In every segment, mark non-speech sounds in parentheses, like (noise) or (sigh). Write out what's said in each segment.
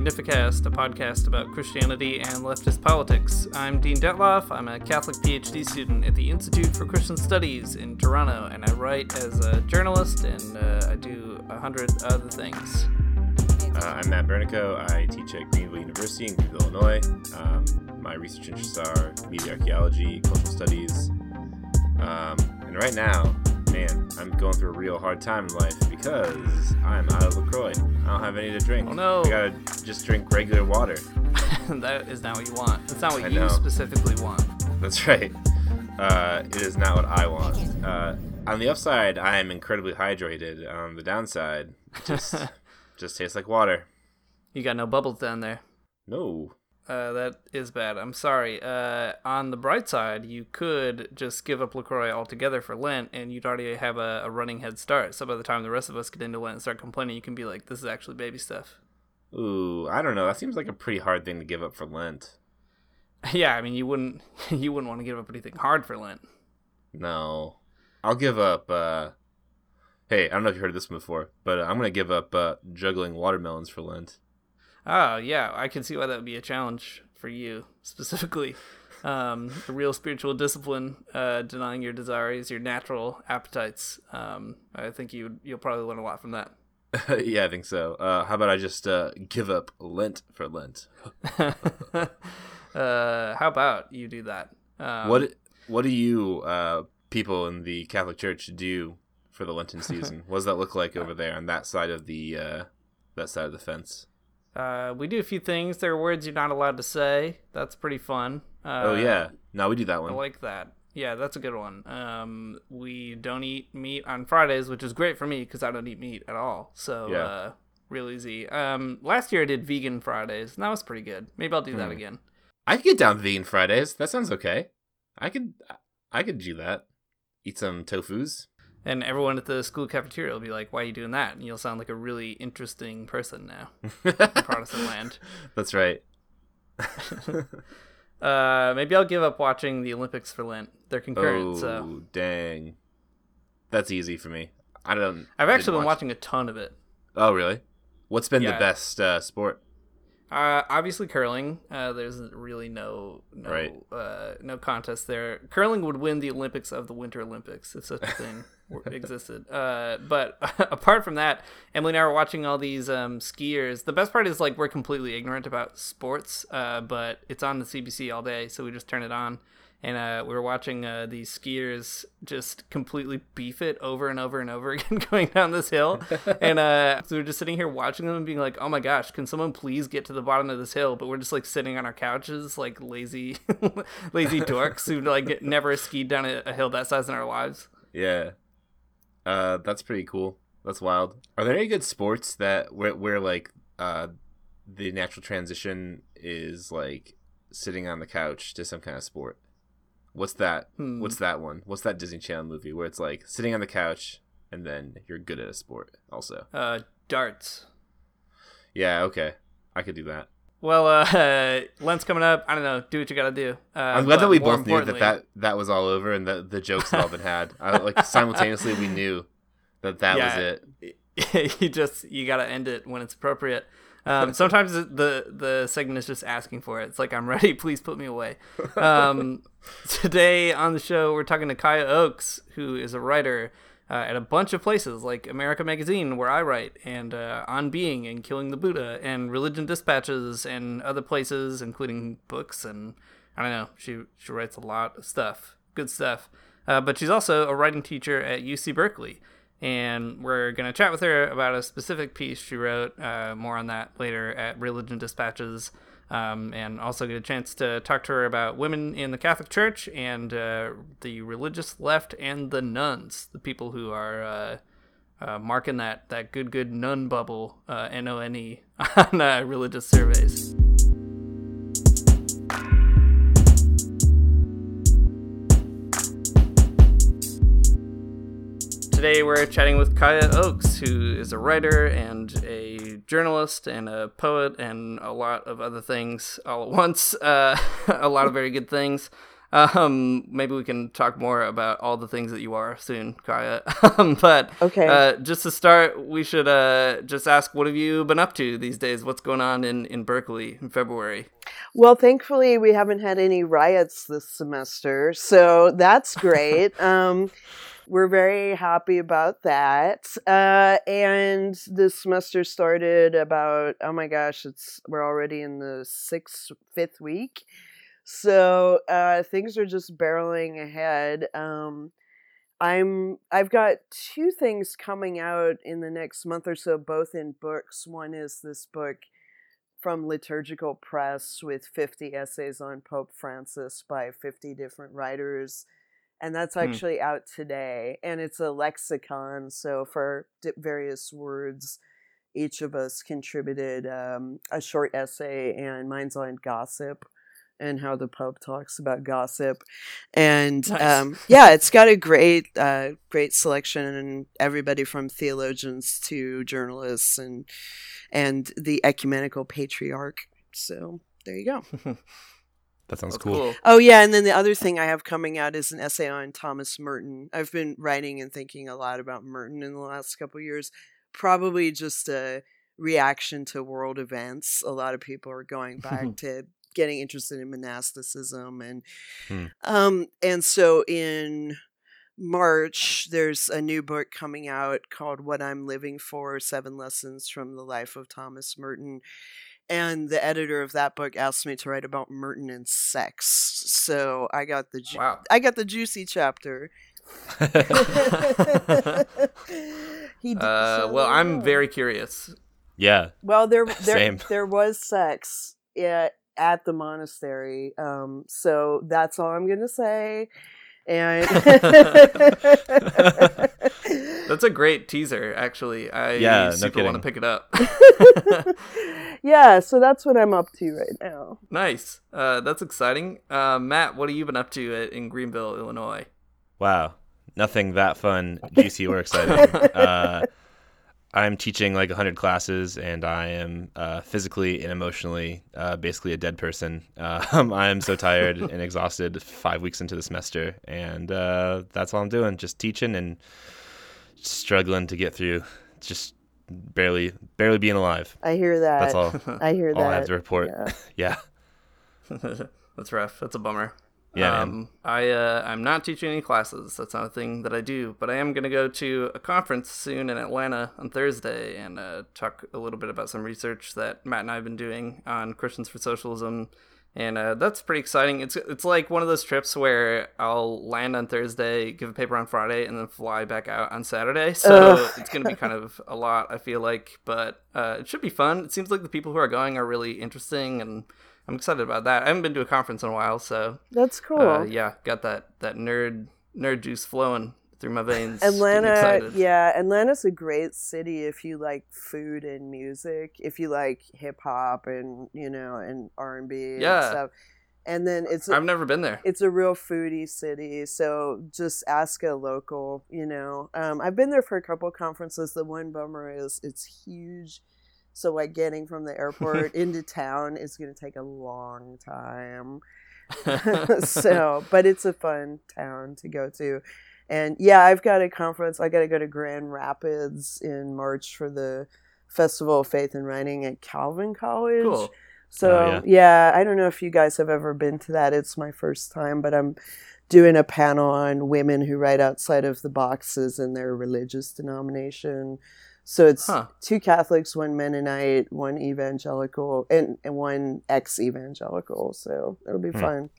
Magnificast, a podcast about Christianity and leftist politics. I'm Dean Detloff. I'm a Catholic PhD student at the Institute for Christian Studies in Toronto, and I write as a journalist and uh, I do a hundred other things. Uh, I'm Matt Bernico. I teach at Greenville University in Greenville, Illinois. Um, my research interests are media archaeology, cultural studies, um, and right now, man, I'm going through a real hard time in life because I'm out of LaCroix. I don't have any to drink. Oh, no. I gotta just drink regular water. (laughs) that is not what you want. That's not what I you know. specifically want. That's right. Uh, it is not what I want. Uh, on the upside, I am incredibly hydrated. On the downside, (laughs) just just tastes like water. You got no bubbles down there. No. Uh, that is bad. I'm sorry. Uh, on the bright side, you could just give up LaCroix altogether for Lent, and you'd already have a, a running head start. So by the time the rest of us get into Lent and start complaining, you can be like, this is actually baby stuff. Ooh, I don't know. That seems like a pretty hard thing to give up for Lent. (laughs) yeah, I mean, you wouldn't (laughs) you wouldn't want to give up anything hard for Lent. No. I'll give up uh Hey, I don't know if you heard of this one before, but I'm going to give up uh, juggling watermelons for Lent. Oh, yeah, I can see why that would be a challenge for you specifically. Um, a real spiritual discipline, uh, denying your desires, your natural appetites. Um, I think you you'll probably learn a lot from that. (laughs) yeah, I think so. Uh, how about I just uh, give up Lent for Lent? (laughs) uh, how about you do that? Um, what what do you uh, people in the Catholic Church do for the Lenten season? what does that look like over there on that side of the uh, that side of the fence? Uh, we do a few things. There are words you're not allowed to say. That's pretty fun. Uh, oh yeah, no, we do that one. I like that. Yeah, that's a good one. Um, we don't eat meat on Fridays, which is great for me because I don't eat meat at all. So Yeah. uh, real easy. Um, last year I did vegan Fridays, and that was pretty good. Maybe I'll do that Hmm. again. I could get down vegan Fridays. That sounds okay. I could I could do that. Eat some tofu's. And everyone at the school cafeteria will be like, "Why are you doing that?" And you'll sound like a really interesting person now in (laughs) Protestant land. That's right. (laughs) Uh, maybe I'll give up watching the Olympics for Lent. They're concurrent, oh so dang, that's easy for me. I don't. I've actually been watch- watching a ton of it. Oh really? What's been Yeah. the best uh, sport? Uh, obviously curling. Uh, there's really no no Right. uh, no contest there. Curling would win the Olympics of the Winter Olympics if such a thing (laughs) existed. Uh, but (laughs) apart from that, Emily and I were watching all these um, skiers. The best part is like we're completely ignorant about sports, uh, but it's on the CBC all day, so we just turn it on. And uh, we were watching uh, these skiers just completely beef it over and over and over (laughs) again going down this hill. and uh, so we were just sitting here watching them and being like, oh my gosh, can someone please get to the bottom of this hill? But we're just like sitting on our couches like lazy, (laughs) lazy dorks who like never skied down a, a hill that size in our lives. Yeah, uh, that's pretty cool. That's wild. Are there any good sports that where where like uh, the natural transition is like sitting on the couch to some kind of sport? What's that? Hmm. What's that one? What's that Disney Channel movie where it's like sitting on the couch and then you're good at a sport also? Uh, darts. Yeah, okay, I could do that. Well, uh, (laughs) Lent's coming up. I don't know. Do what you gotta do. Uh, I'm glad that we both knew that, that that was all over and that the jokes had all been had. I, like (laughs) simultaneously, we knew that that was it. (laughs) you just you gotta end it when it's appropriate. Um, (laughs) sometimes the the segment is just asking for it. It's like I'm ready. (laughs) Please put me away. Um, (laughs) today on the show, we're talking to Kaya Oakes, who is a writer uh, at a bunch of places like America Magazine, where I write, and uh, On Being and Killing the Buddha, and Religion Dispatches, and other places, including books and I don't know. She she writes a lot of stuff, good stuff. Uh, but she's also a writing teacher at UC Berkeley and we're going to chat with her about a specific piece she wrote. Uh, more on that later at Religion Dispatches, um, and also get a chance to talk to her about women in the Catholic Church and uh, the religious left and the nones, the people who are uh, uh, marking that that good good none bubble, uh, N O N E, (laughs) on uh, religious surveys. Today we're chatting with Kaya Oakes, who is a writer and a journalist and a poet and a lot of other things all at once. (laughs) Uh, a lot of very good things. Um, maybe we can talk more about all the things that you are soon, Kaya. (laughs) Um, but Okay. uh, just to start, we should uh, just ask, what have you been up to these days? What's going on in, in Berkeley in February? Well, thankfully, we haven't had any riots this semester, so that's great. um, we're very happy about that. Uh, and the semester started about oh my gosh, it's we're already in the sixth, fifth week, so uh, things are just barreling ahead. Um, I'm I've got two things coming out in the next month or so, both in books. One is this book from Liturgical Press with 50 essays on Pope Francis by 50 different writers. And that's Hmm. actually out today. And it's a lexicon. So for various words, each of us contributed um, a short essay, and mine's on gossip and how the Pope talks about gossip. And Nice. um, yeah, it's got a great, uh, great selection, and everybody from theologians to journalists and and the ecumenical patriarch. So there you go. (laughs) That sounds That's cool. cool. Oh yeah, and then the other thing I have coming out is an essay on Thomas Merton. I've been writing and thinking a lot about Merton in the last couple of years. Probably just a reaction to world events. A lot of people are going back (laughs) to getting interested in monasticism and Hmm. um and so in March, there's a new book coming out called What I'm Living For Seven Lessons from the Life of Thomas Merton. And the editor of that book asked me to write about Merton and sex. So I got the ju- Wow. I got the juicy chapter. (laughs) he d- Uh, so well, there I'm you very curious. yeah. well. There, (laughs) there, Same. there was sex at, at the monastery. Um, so that's all I'm gonna say. And (laughs) That's a great teaser, actually. I Yeah, no super want to pick it up. (laughs) yeah, so that's what I'm up to right now. nice. Uh, that's exciting. Uh, Matt, what have you been up to at, in Greenville, Illinois? Wow. Nothing that fun, juicy, or exciting. (laughs) uh, I'm teaching like 100 classes, and I am uh, physically and emotionally uh, basically a dead person. Uh, (laughs) I am so tired and exhausted five weeks into the semester, and uh, that's all I'm doing just teaching and struggling to get through. Just barely, barely being alive. I hear that. That's all. (laughs) I hear all that. I have to report. Yeah. (laughs) Yeah. (laughs) That's rough. That's a bummer. Yeah. Um, I uh, I'm not teaching any classes. That's not a thing that I do. But I am gonna go to a conference soon in Atlanta on Thursday and uh, talk a little bit about some research that Matt and I have been doing on Christians for Socialism. And uh, that's pretty exciting. It's it's like one of those trips where I'll land on Thursday, give a paper on Friday, and then fly back out on Saturday. So Ugh. it's gonna be kind of a lot. I feel like, but uh, it should be fun. It seems like the people who are going are really interesting, and I'm excited about that. I haven't been to a conference in a while, so That's cool. uh, yeah, got that that nerd nerd juice flowing through my veins. Atlanta, yeah, Atlanta's a great city if you like food and music, if you like hip hop and you know and R and B and Yeah. stuff. And then it's a, I've never been there. it's a real foodie city, so just ask a local. You know, um, I've been there for a couple conferences. The one bummer is it's huge, so like getting from the airport (laughs) into town is going to take a long time. (laughs) (laughs) so, but it's a fun town to go to. And yeah, I've got a conference. I got to go to Grand Rapids in March for the Festival of Faith and Writing at Calvin College. cool. So Oh, yeah. I don't know if you guys have ever been to that. It's my first time, but I'm doing a panel on women who write outside of the boxes in their religious denomination. So it's Huh. two Catholics, one Mennonite, one evangelical, and, and one ex-evangelical. So it'll be Hmm. fun.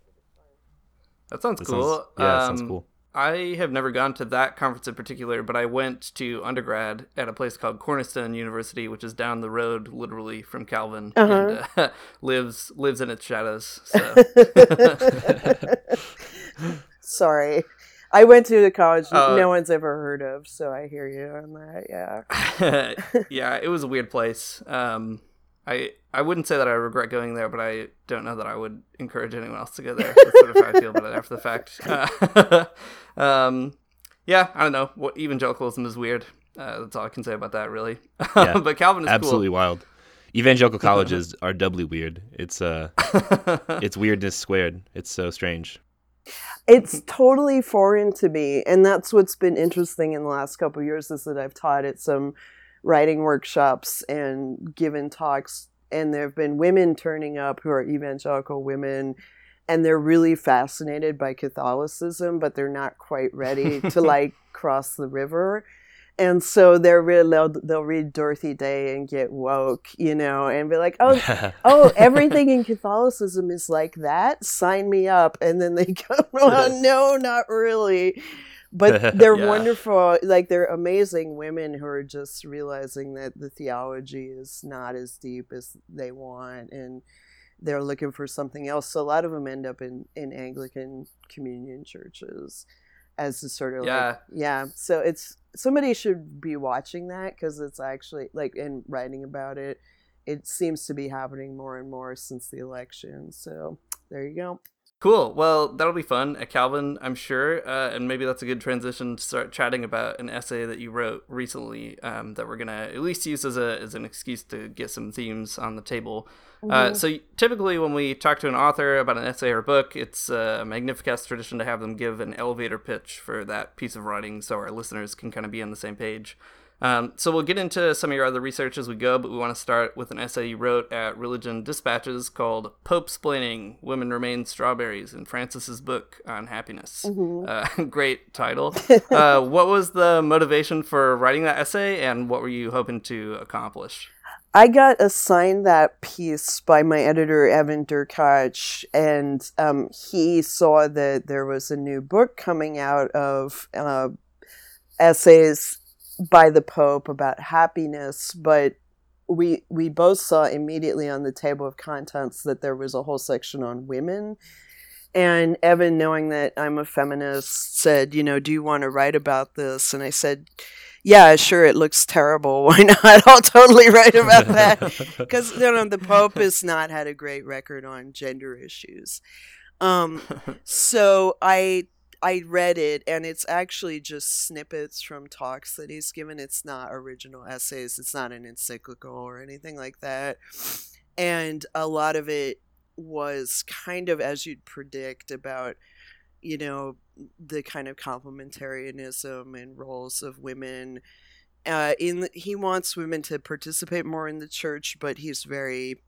That sounds That cool. sounds, yeah, that sounds Um, cool. I have never gone to that conference in particular, but I went to undergrad at a place called Cornerstone University, which is down the road, literally from Calvin, Uh-huh. and uh, (laughs) lives lives in its shadows. So (laughs) Sorry. I went to a college Uh, no one's ever heard of, so I hear you on that. Yeah. (laughs) yeah, it was a weird place. Um, I I wouldn't say that I regret going there, but I don't know that I would encourage anyone else to go there. That's sort of how I feel about it after the fact. Uh, (laughs) (laughs) um, yeah, I don't know. What evangelicalism is weird. Uh, that's all I can say about that, really. Yeah, (laughs) but Calvin is Absolutely wild. Evangelical colleges are doubly weird. It's uh, it's weirdness squared. It's so strange. it's totally foreign to me and that's what's been interesting in the last couple years is that i've taught at some writing workshops and given talks and there have been women turning up who are evangelical women and they're really fascinated by catholicism but they're not quite ready to (laughs) like cross the river and so they're really they'll, they'll read Dorothy Day and get woke, you know, and be like, oh, oh, (laughs) everything in Catholicism is like that. Sign me up, and then they (laughs) go, oh, no, not really. But (laughs) they're yeah. wonderful, like they're amazing women who are just realizing that the theology is not as deep as they want, and they're looking for something else. So a lot of them end up in in Anglican communion churches as a sort of yeah like, yeah so it's somebody should be watching that because it's actually like and writing about it it seems to be happening more and more since the election so there you go Cool. Well, that'll be fun at Calvin, I'm sure. Uh, and maybe that's a good transition to start chatting about an essay that you wrote recently um, that we're going to at least use as, a, as an excuse to get some themes on the table. Uh, mm-hmm. Uh, so, typically, when we talk to an author about an essay or book, it's a Magnificast tradition to have them give an elevator pitch for that piece of writing so our listeners can kind of be on the same page. Um, so we'll get into some of your other research as we go, but we want to start with an essay you wrote at Religion Dispatches called "Pope-splaining: Women Remain Strawberries" in Francis's book on happiness. Mm-hmm. Uh, (laughs) great title. (laughs) uh, what was the motivation for writing that essay, and what were you hoping to accomplish? I got assigned that piece by my editor, Evan Derkacz, and um, he saw that there was a new book coming out of uh, essays by the Pope about happiness, but we we both saw immediately on the table of contents that there was a whole section on women. And Evan, knowing that I'm a feminist, said, you know, do you want to write about this? And I said, yeah, sure, it looks terrible. (laughs) Why not? (laughs) I'll totally write about that. (laughs) Because, you know, the Pope has not had a great record on gender issues. Um, so I I read it, and it's actually just snippets from talks that he's given. It's not original essays. It's not an encyclical or anything like that. And a lot of it was kind of as you'd predict about, you know, the kind of complementarianism and roles of women. Uh, in he wants women to participate more in the church, but he's very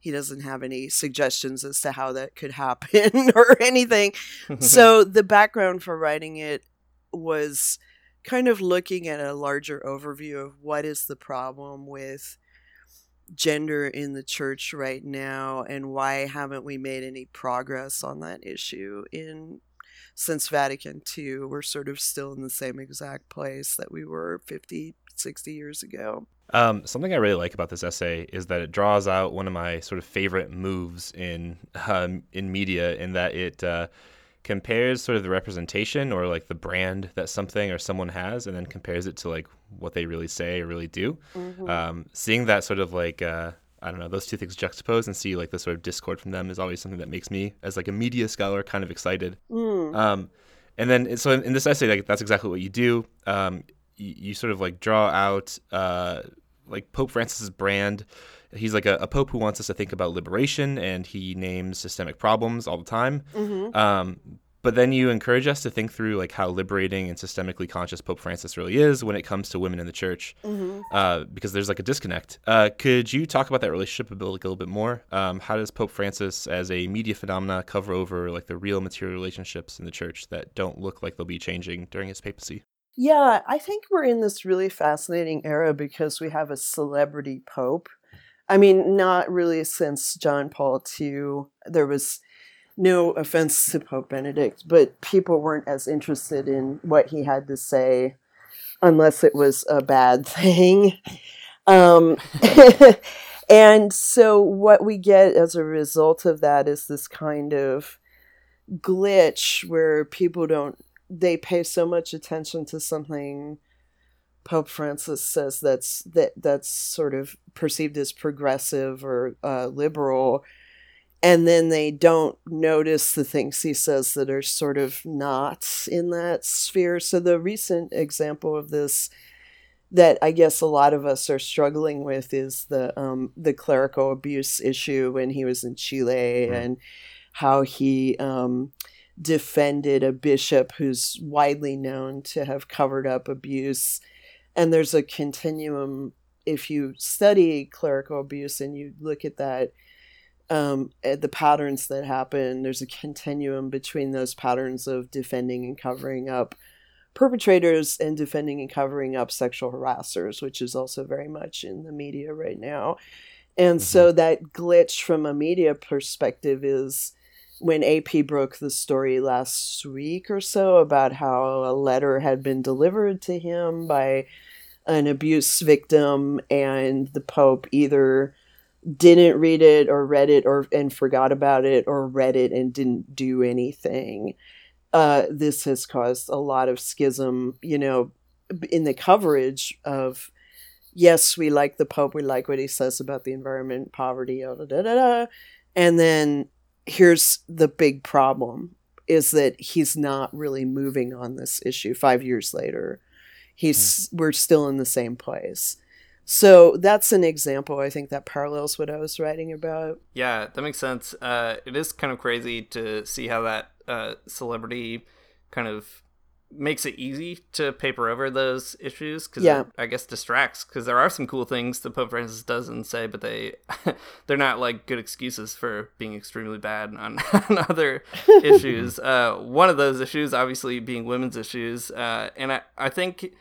he doesn't have any suggestions as to how that could happen (laughs) or anything. (laughs) so the background for writing it was kind of looking at a larger overview of what is the problem with gender in the church right now and why haven't we made any progress on that issue in since Vatican II we're sort of still in the same exact place that we were 50 60 years ago um, something I really like about this essay is that it draws out one of my sort of favorite moves in um, in media, in that it uh, compares sort of the representation or like the brand that something or someone has, and then compares it to like what they really say or really do. Mm-hmm. Um, seeing that sort of like uh, I don't know those two things juxtaposed and see like the sort of discord from them is always something that makes me, as like a media scholar, kind of excited. Mm. Um, and then so in, in, this essay, like that's exactly what you do. You, you sort of like draw out uh, like Pope Francis's brand. He's like a, a, pope who wants us to think about liberation, and he names systemic problems all the time. Mm-hmm. Um, but then you encourage us to think through like how liberating and systemically conscious Pope Francis really is when it comes to women in the church, mm-hmm. uh, because there's like a disconnect. Uh, could you talk about that relationship a, bit, like, a little bit more? Um, how does Pope Francis, as a media phenomena, cover over like the real material relationships in the church that don't look like they'll be changing during his papacy? Yeah, I think we're in this really fascinating era because we have a celebrity pope. I mean, not really since John Paul II. There was no offense to Pope Benedict, but people weren't as interested in what he had to say unless it was a bad (laughs) thing. Um, (laughs) and so, what we get as a result of that is this kind of glitch where people don't they pay so much attention to something Pope Francis says that's that that's sort of perceived as progressive or uh, liberal, and then they don't notice the things he says that are sort of not in that sphere. So the recent example of this that I guess a lot of us are struggling with is the um, the clerical abuse issue when he was in Chile mm. and how he um, defended a bishop who's widely known to have covered up abuse. And there's a continuum. If you study clerical abuse and you look at that, um, at the patterns that happen, there's a continuum between those patterns of defending and covering up perpetrators and defending and covering up sexual harassers, which is also very much in the media right now. And mm-hmm. so that glitch from a media perspective is when AP broke the story last week or so about how a letter had been delivered to him by an abuse victim and the Pope either didn't read it or read it or and forgot about it or read it and didn't do anything. Uh, this has caused a lot of schism, you know, in the coverage of yes, we like the Pope, we like what he says about the environment, poverty, da, da, da, and then here's the big problem is that he's not really moving on this issue 5 years later. He's mm. we're still in the same place. So that's an example. I think that parallels what I was writing about. Yeah, that makes sense. Uh, it is kind of crazy to see how that uh, celebrity kind of makes it easy to paper over those issues because yeah. I guess distracts because there are some cool things that Pope Francis does and say, but they (laughs) they're not like good excuses for being extremely bad on, (laughs) on other (laughs) issues. Uh, one of those issues, obviously, being women's issues, uh, and I I think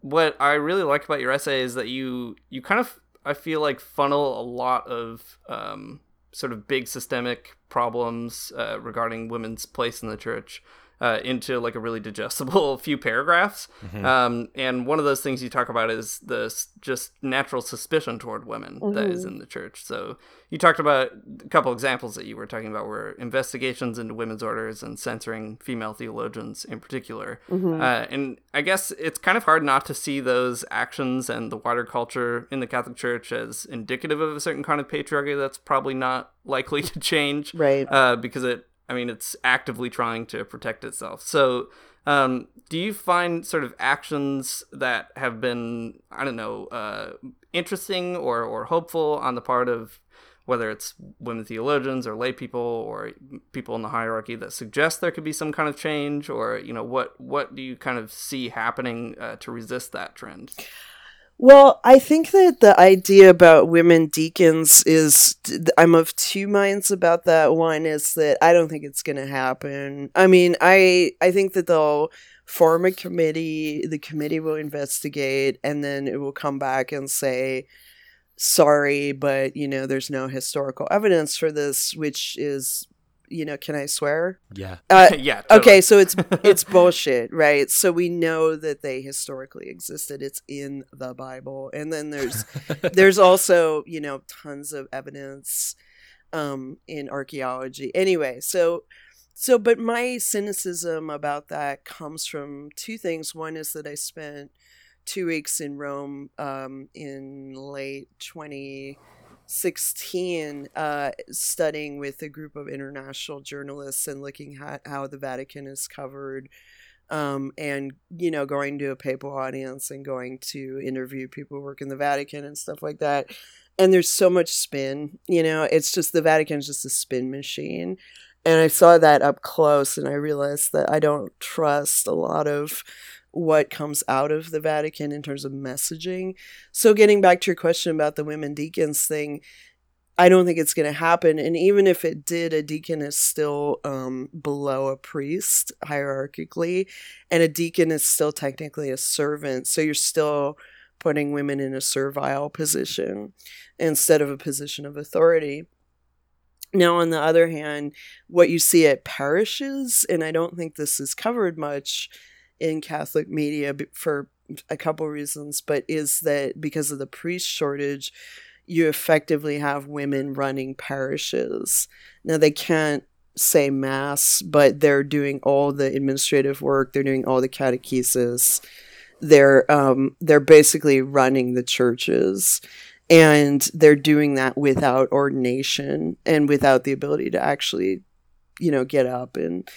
what I really like about your essay is that you you kind of I feel like funnel a lot of um, sort of big systemic problems uh, regarding women's place in the church uh, into like a really digestible (laughs) few paragraphs. Mm-hmm. Um, and one of those things you talk about is the just natural suspicion toward women mm-hmm. that is mm-hmm. in the church. So you talked about a couple examples that you were talking about were investigations into women's orders and censoring female theologians in particular. Mm-hmm. Uh, and I guess it's kind of hard not to see those actions and the wider culture in the Catholic Church as indicative of a certain kind of patriarchy that's probably not likely (laughs) to change. Right. Uh, because it I mean, it's actively trying to protect itself. So, um, do you find sort of actions that have been, I don't know, uh, interesting or, or hopeful on the part of whether it's women theologians or lay people or people in the hierarchy that suggest there could be some kind of change or you know what what do you kind of see happening uh, to resist that trend well, I think that the idea about women deacons is I'm of two minds about that. One is that I don't think it's going to happen. I mean, I I think that they'll form a committee, the committee will investigate and then it will come back and say sorry, but you know, there's no historical evidence for this, which is you know, can I swear? Yeah. Uh, (laughs) yeah. Totally. Okay, so it's (laughs) it's bullshit, right? So we know that they historically existed. It's in the Bible, and then there's (laughs) there's also you know tons of evidence um, in archaeology. Anyway, so so but my cynicism about that comes from two things. One is that I spent two weeks in Rome um, in late twenty. 20 16 uh, studying with a group of international journalists and looking at how the Vatican is covered. Um, and you know, going to a papal audience and going to interview people who work in the Vatican and stuff like that. And there's so much spin, you know, it's just the Vatican's just a spin machine. And I saw that up close and I realized that I don't trust a lot of what comes out of the Vatican in terms of messaging. So, getting back to your question about the women deacons thing, I don't think it's going to happen. And even if it did, a deacon is still um, below a priest hierarchically, and a deacon is still technically a servant. So, you're still putting women in a servile position instead of a position of authority. Now, on the other hand, what you see at parishes, and I don't think this is covered much, in Catholic media for a couple reasons, but is that because of the priest shortage, you effectively have women running parishes. Now, they can't say mass, but they're doing all the administrative work, they're doing all the catechesis. They're um, they're basically running the churches and they're doing that without ordination and without the ability to actually you know get up and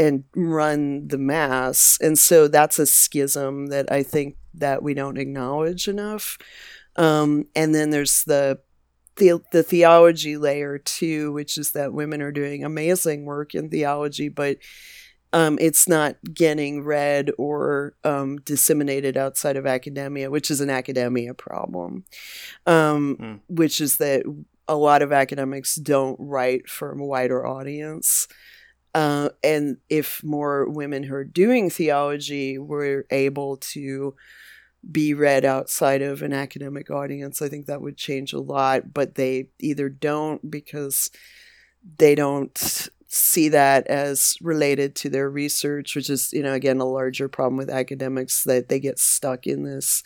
and run the mass and so that's a schism that i think that we don't acknowledge enough um, and then there's the the the theology layer too, which is that women are doing amazing work in theology, but um, it's not getting read or um, disseminated outside of academia, which is an academia problem. Um, mm. Which is that a lot of academics don't write for a wider audience. Uh, and if more women who are doing theology were able to be read outside of an academic audience, I think that would change a lot. But they either don't because they don't see that as related to their research, which is, you know, again, a larger problem with academics that they get stuck in this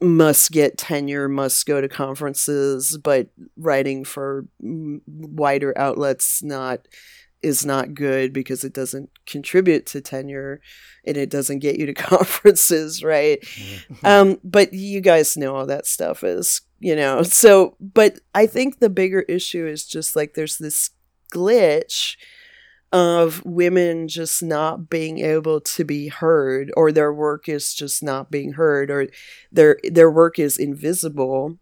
must get tenure, must go to conferences, but writing for wider outlets not is not good because it doesn't contribute to tenure and it doesn't get you to (laughs) conferences, right? Mm-hmm. Um, but you guys know all that stuff is, you know. So, but I think the bigger issue is just like there's this glitch of women just not being able to be heard or their work is just not being heard or their their work is invisible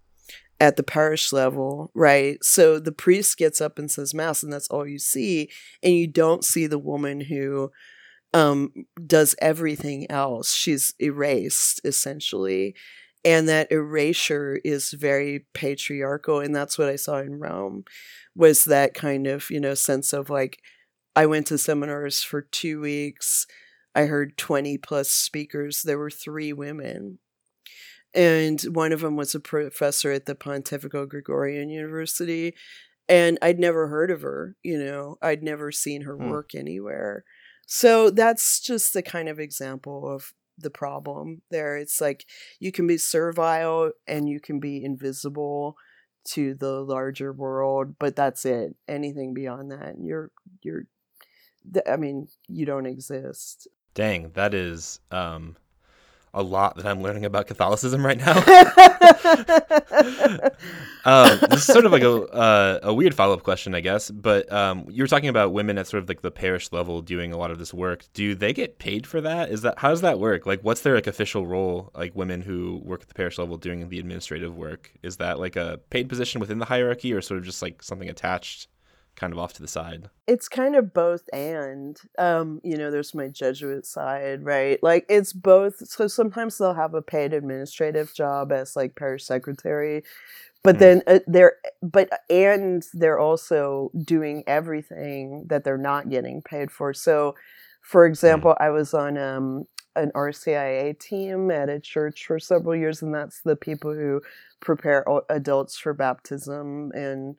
at the parish level, right? So the priest gets up and says mass, and that's all you see, and you don't see the woman who um, does everything else. She's erased essentially, and that erasure is very patriarchal, and that's what I saw in Rome, was that kind of you know sense of like, I went to seminars for two weeks. I heard 20 plus speakers. There were three women and one of them was a professor at the Pontifical Gregorian University. And I'd never heard of her, you know, I'd never seen her hmm. work anywhere. So that's just the kind of example of the problem there. It's like you can be servile and you can be invisible to the larger world, but that's it. Anything beyond that, you're you're I mean, you don't exist. Dang, that is um a lot that I'm learning about Catholicism right now. (laughs) (laughs) um, this is sort of like a uh, a weird follow up question, I guess. But um, you were talking about women at sort of like the parish level doing a lot of this work. Do they get paid for that? Is that how does that work? Like, what's their like official role? Like women who work at the parish level doing the administrative work. Is that like a paid position within the hierarchy, or sort of just like something attached? Kind of off to the side? It's kind of both and. Um, you know, there's my Jesuit side, right? Like it's both. So sometimes they'll have a paid administrative job as like parish secretary, but mm. then uh, they're but and they're also doing everything that they're not getting paid for. So, for hmm. example, mm. I was on um an RCIA team at a church for several years, and that's the people who prepare adults for baptism and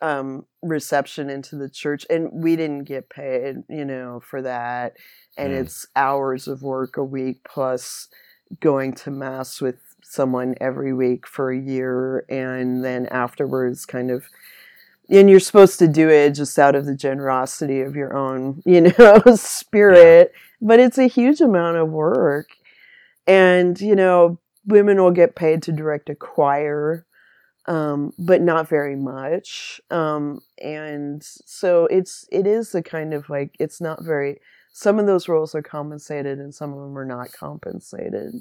um, reception into the church, and we didn't get paid, you know, for that. And mm. it's hours of work a week plus going to mass with someone every week for a year, and then afterwards, kind of. And you're supposed to do it just out of the generosity of your own, (laughs) you know, spirit. Yeah. But it's a huge amount of work. And, you know, women will get paid to direct a choir um, but not very much. Um, and so it's it is a kind of like it's not very. Some of those roles are compensated, and some of them are not compensated.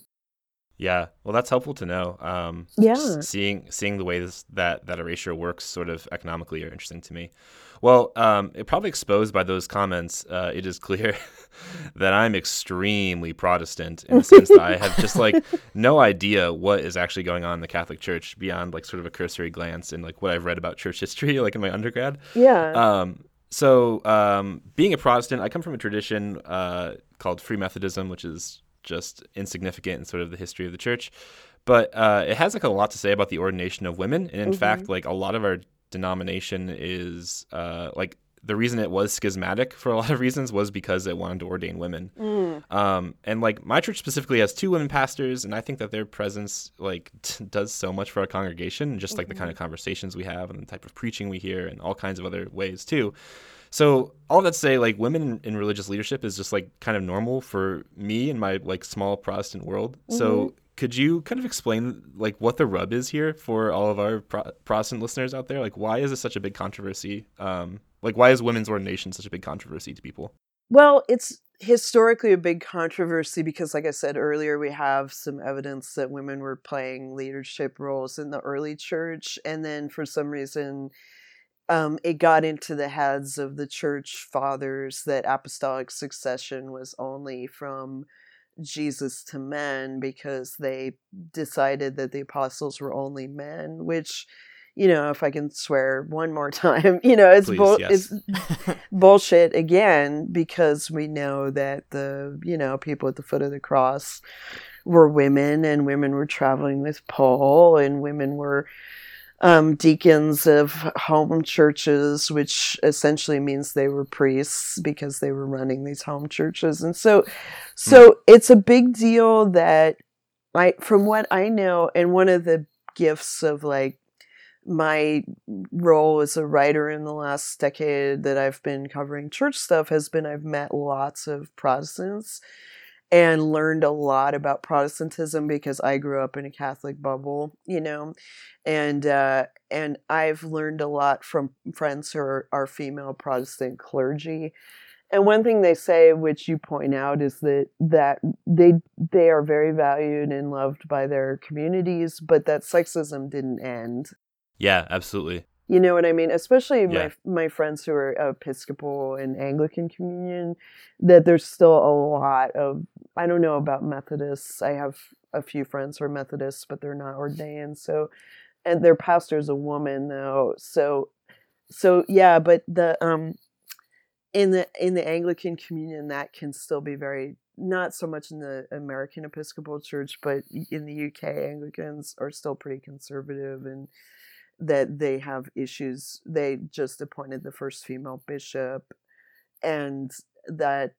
Yeah, well, that's helpful to know. Um, yeah, seeing seeing the way this, that that erasure works, sort of economically, are interesting to me. Well, um, it probably exposed by those comments, uh, it is clear (laughs) that I'm extremely Protestant in the sense that I have just like (laughs) no idea what is actually going on in the Catholic Church beyond like sort of a cursory glance and like what I've read about church history, (laughs) like in my undergrad. Yeah. Um, so, um, being a Protestant, I come from a tradition uh, called Free Methodism, which is just insignificant in sort of the history of the church. But uh, it has like a lot to say about the ordination of women, and in mm-hmm. fact, like a lot of our denomination is uh, like the reason it was schismatic for a lot of reasons was because it wanted to ordain women. Mm. Um, and like my church specifically has two women pastors, and I think that their presence like t- (laughs) does so much for our congregation, and just mm-hmm. like the kind of mm-hmm. conversations we have and the type of preaching we hear, and all kinds of other ways too. So all that to say, like women in, in, religious leadership is just like kind of normal for me in my like small Protestant world. Mm-hmm. So could you kind of explain like what the rub is here for all of our Pro- Protestant listeners out there? Like, why is this such a big controversy? Um, like, why is women's ordination such a big controversy to people? Well, it's historically a big controversy because like i said earlier we have some evidence that women were playing leadership roles in the early church and then for some reason um, it got into the heads of the church fathers that apostolic succession was only from Jesus to men because they decided that the apostles were only men, which, you know, if I can swear one more (laughs) time, you know, it's, Please, bull- yes. it's (laughs) bullshit again because we know that the, you know, people at the foot of the cross were women and women were traveling with Paul and women were um, deacons of home churches, which essentially means they were priests because they were running these home churches. And so, so it's a big deal that I, from what I know, and one of the gifts of like my role as a writer in the last decade that I've been covering church stuff has been I've met lots of Protestants and learned a lot about Protestantism because I grew up in a Catholic bubble, you know, and uh, and I've learned a lot from friends who are, are female Protestant clergy. And one thing they say, which you point out, is that that they they are very valued and loved by their communities, but that sexism didn't end. Yeah, absolutely. You know what I mean? Especially Yeah. my my friends who are Episcopal and Anglican communion, that there's still a lot of I don't know about Methodists. I have a few friends who are Methodists, but they're not ordained. So, and their pastor's a woman though. So, so yeah. But the um, in the in the Anglican communion, that can still be very not so much in the American Episcopal Church, but in the UK, Anglicans are still pretty conservative and that they have issues. They just appointed the first female bishop, and that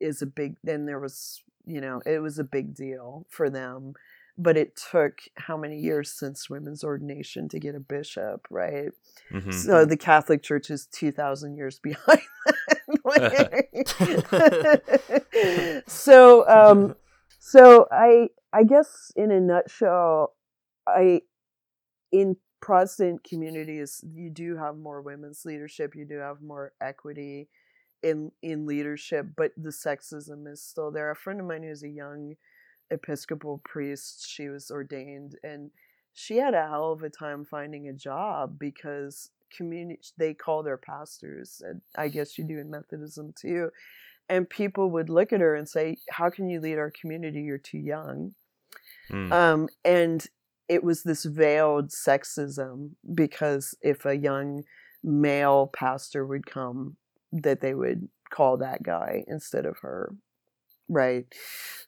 is a big. Then there was, you know, it was a big deal for them. But it took how many years since women's ordination to get a bishop, right? hmm So the Catholic Church is two thousand years (laughs) behind. (laughs) (laughs) so, um, so I, I guess in a nutshell, I, in Protestant communities, you do have more women's leadership. You do have more equity in in leadership, but the sexism is still there. A friend of mine who's a young Episcopal priest, she was ordained, and she had a hell of a time finding a job because community they call their pastors and i guess you do in methodism too and people would look at her and say how can you lead our community you're too young Mm. um, and it was this veiled sexism because if a young male pastor would come that they would call that guy instead of her right?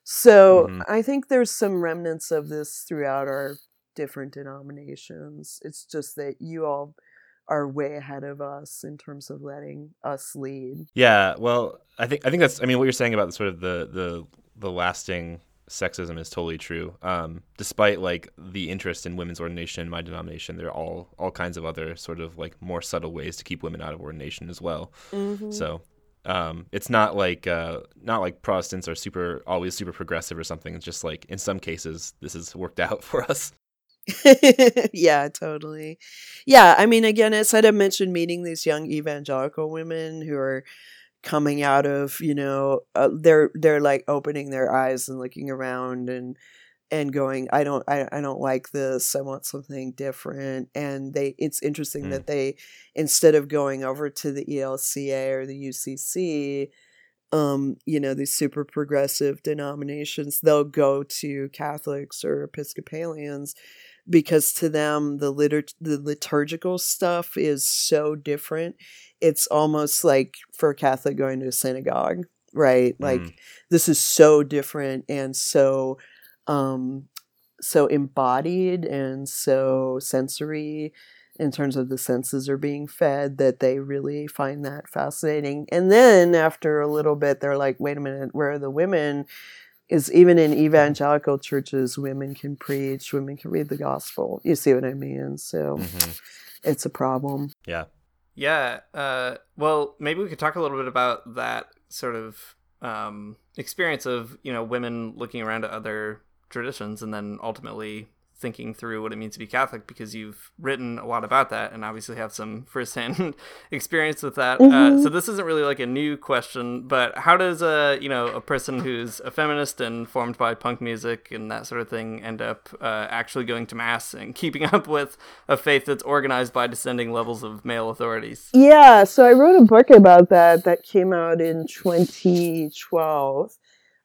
So Mhm. i think there's some remnants of this throughout our different denominations. It's just that you all are way ahead of us in terms of letting us lead. Yeah, well, I think I think that's I mean what you're saying about the sort of the the the lasting sexism is totally true. Um, despite like the interest in women's ordination in my denomination, there are all all kinds of other sort of like more subtle ways to keep women out of ordination as well. Mm-hmm. So um, it's not like uh, not like Protestants are super always super progressive or something. It's just like in some cases this has worked out (laughs) for us. (laughs) yeah, totally. Yeah, I mean, again, as I mentioned, meeting these young evangelical women who are coming out of, you know, uh, they're they're like opening their eyes and looking around and and going, I don't, I, I don't like this. I want something different. And they, it's interesting Mm. that they, instead of going over to the ELCA or the UCC, um, you know, these super progressive denominations, they'll go to Catholics or Episcopalians because to them the litur- the liturgical stuff is so different. It's almost like for a Catholic going to a synagogue, right? Like Mm. this is so different and so um so embodied and so sensory in terms of the senses are being fed that they really find that fascinating. And then after a little bit they're like, wait a minute, where are the women? Is even in evangelical churches, women can preach, women can read the gospel. You see what I mean? So Mhm. it's a problem. Yeah. Yeah. Uh, well, maybe we could talk a little bit about that sort of um, experience of you know women looking around at other traditions and then ultimately thinking through what it means to be Catholic because you've written a lot about that and obviously have some (laughs) firsthand experience with that. Uh, mm-hmm. Uh, so this isn't really like a new question, but how does a you know a person who's a feminist and formed by punk music and that sort of thing end up uh, actually going to mass and (laughs) keeping up with a faith that's organized by descending levels of male authorities? Yeah, so I wrote a book about that that came out in 2012.